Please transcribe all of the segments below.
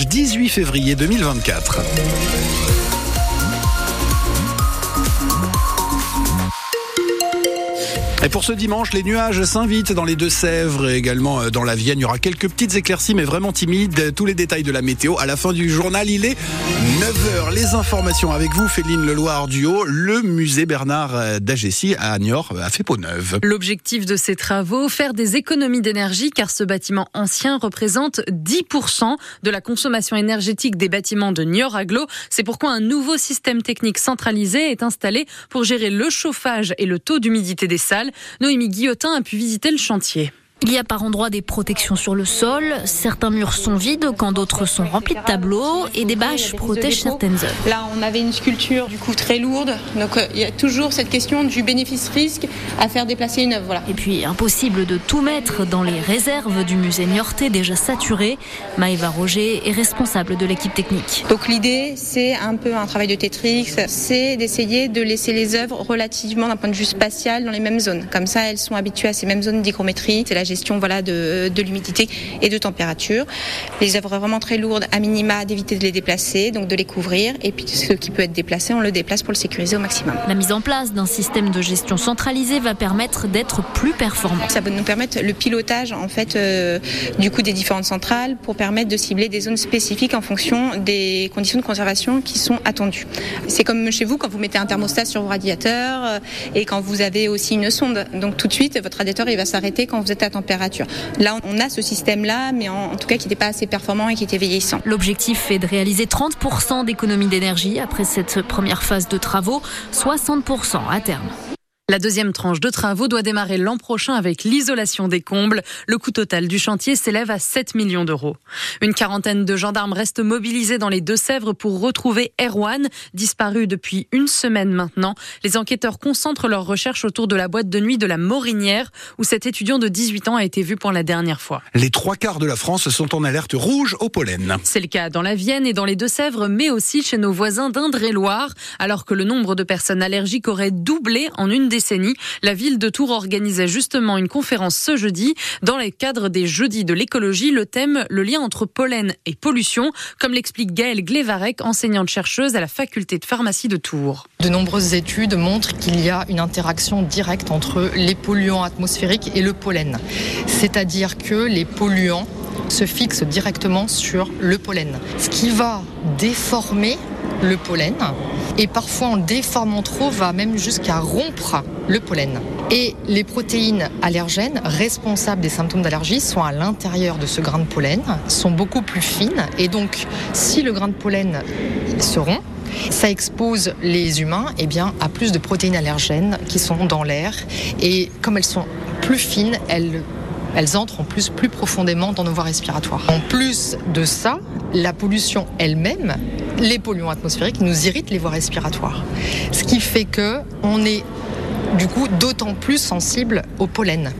dimanche 18 février 2024. Et pour ce dimanche, les nuages s'invitent dans les Deux-Sèvres et également euh, dans la Vienne. Il y aura quelques petites éclaircies, mais vraiment timides. Tous les détails de la météo à la fin du journal. Il est 9h. Les informations avec vous, Féline Leloir Duo. Le musée Bernard euh, d'Agessi à Niort a fait peau neuve. L'objectif de ces travaux, faire des économies d'énergie, car ce bâtiment ancien représente 10% de la consommation énergétique des bâtiments de Niort Aglo. C'est pourquoi un nouveau système technique centralisé est installé pour gérer le chauffage et le taux d'humidité des salles. Noémie Guillotin a pu visiter le chantier. Il y a par endroits des protections sur le sol, certains murs sont vides quand d'autres sont remplis de tableaux et des bâches protègent certaines œuvres. Là, on avait une sculpture du coup très lourde, donc euh, il y a toujours cette question du bénéfice-risque à faire déplacer une œuvre. Voilà. Et puis impossible de tout mettre dans les réserves du musée Niortais déjà saturé. Maëva Roger est responsable de l'équipe technique. Donc l'idée, c'est un peu un travail de Tetrix, c'est d'essayer de laisser les œuvres relativement d'un point de vue spatial dans les mêmes zones. Comme ça, elles sont habituées à ces mêmes zones d'hygrométrie. C'est la gestion voilà, de, de l'humidité et de température. Les œuvres vraiment très lourdes, à minima, d'éviter de les déplacer, donc de les couvrir. Et puis ce qui peut être déplacé, on le déplace pour le sécuriser au maximum. La mise en place d'un système de gestion centralisé va permettre d'être plus performant. Ça va nous permettre le pilotage en fait euh, du coup des différentes centrales pour permettre de cibler des zones spécifiques en fonction des conditions de conservation qui sont attendues. C'est comme chez vous quand vous mettez un thermostat sur vos radiateurs euh, et quand vous avez aussi une sonde. Donc tout de suite, votre radiateur il va s'arrêter quand vous êtes à Là, on a ce système-là, mais en, en tout cas qui n'était pas assez performant et qui était vieillissant. L'objectif est de réaliser 30% d'économie d'énergie après cette première phase de travaux, 60% à terme. La deuxième tranche de travaux doit démarrer l'an prochain avec l'isolation des combles. Le coût total du chantier s'élève à 7 millions d'euros. Une quarantaine de gendarmes restent mobilisés dans les Deux-Sèvres pour retrouver Erwan, disparu depuis une semaine maintenant. Les enquêteurs concentrent leurs recherches autour de la boîte de nuit de la Morinière, où cet étudiant de 18 ans a été vu pour la dernière fois. Les trois quarts de la France sont en alerte rouge au pollen. C'est le cas dans la Vienne et dans les Deux-Sèvres, mais aussi chez nos voisins d'Indre-et-Loire, alors que le nombre de personnes allergiques aurait doublé en une la ville de Tours organisait justement une conférence ce jeudi dans le cadre des Jeudis de l'écologie. Le thème, le lien entre pollen et pollution, comme l'explique Gaëlle Glevarek, enseignante-chercheuse à la faculté de pharmacie de Tours. De nombreuses études montrent qu'il y a une interaction directe entre les polluants atmosphériques et le pollen. C'est-à-dire que les polluants se fixent directement sur le pollen, ce qui va déformer le pollen et parfois en déformant trop va même jusqu'à rompre le pollen. Et les protéines allergènes responsables des symptômes d'allergie sont à l'intérieur de ce grain de pollen, sont beaucoup plus fines et donc si le grain de pollen se rompt, ça expose les humains eh bien, à plus de protéines allergènes qui sont dans l'air et comme elles sont plus fines, elles elles entrent en plus plus profondément dans nos voies respiratoires. En plus de ça, la pollution elle-même, les polluants atmosphériques nous irritent les voies respiratoires. Ce qui fait que on est du coup d'autant plus sensible au pollen.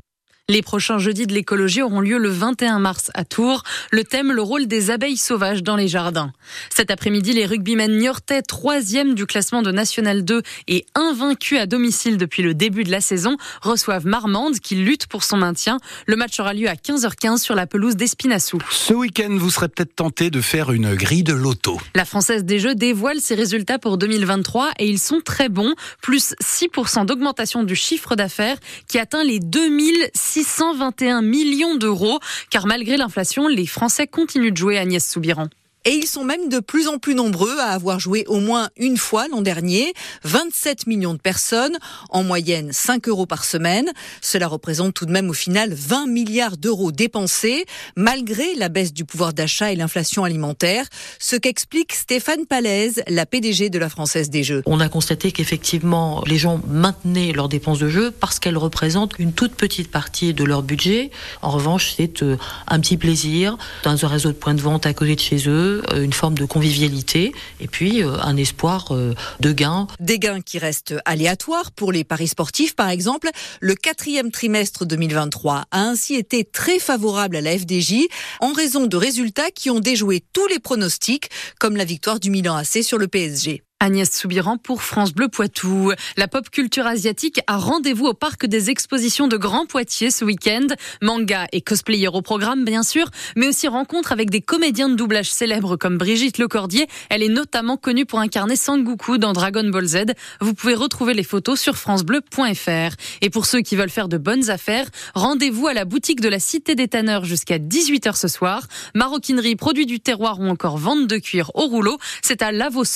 Les prochains jeudis de l'écologie auront lieu le 21 mars à Tours. Le thème, le rôle des abeilles sauvages dans les jardins. Cet après-midi, les rugbymen niortais, troisième du classement de National 2 et invaincus à domicile depuis le début de la saison, reçoivent Marmande qui lutte pour son maintien. Le match aura lieu à 15h15 sur la pelouse d'Espinassou. Ce week-end, vous serez peut-être tenté de faire une grille de loto. La Française des Jeux dévoile ses résultats pour 2023 et ils sont très bons. Plus 6% d'augmentation du chiffre d'affaires qui atteint les 2600 621 millions d'euros, car malgré l'inflation, les Français continuent de jouer Agnès Soubiran. Et ils sont même de plus en plus nombreux à avoir joué au moins une fois l'an dernier. 27 millions de personnes, en moyenne 5 euros par semaine. Cela représente tout de même au final 20 milliards d'euros dépensés, malgré la baisse du pouvoir d'achat et l'inflation alimentaire. Ce qu'explique Stéphane Palaise, la PDG de la Française des Jeux. On a constaté qu'effectivement, les gens maintenaient leurs dépenses de jeu parce qu'elles représentent une toute petite partie de leur budget. En revanche, c'est euh, un petit plaisir dans un réseau de points de vente à côté de chez eux euh, une forme de convivialité et puis euh, un espoir euh, de gains. Des gains qui restent aléatoires pour les paris sportifs, par exemple. Le quatrième trimestre 2023 a ainsi été très favorable à la FDJ en raison de résultats qui ont déjoué tous les pronostics, comme la victoire du Milan AC sur le PSG. Agnès Soubiran pour France Bleu Poitou. La pop culture asiatique a rendez-vous au parc des expositions de Grand Poitiers ce week-end. Manga et cosplayer au programme, bien sûr, mais aussi rencontre avec des comédiens de doublage célèbres comme Brigitte Lecordier. Elle est notamment connue pour incarner Sangoku dans Dragon Ball Z. Vous pouvez retrouver les photos sur francebleu.fr. Et pour ceux qui veulent faire de bonnes affaires, rendez-vous à la boutique de la Cité des Tanneurs jusqu'à 18h ce soir. Maroquinerie, produits du terroir ou encore vente de cuir au rouleau. C'est à Lavosso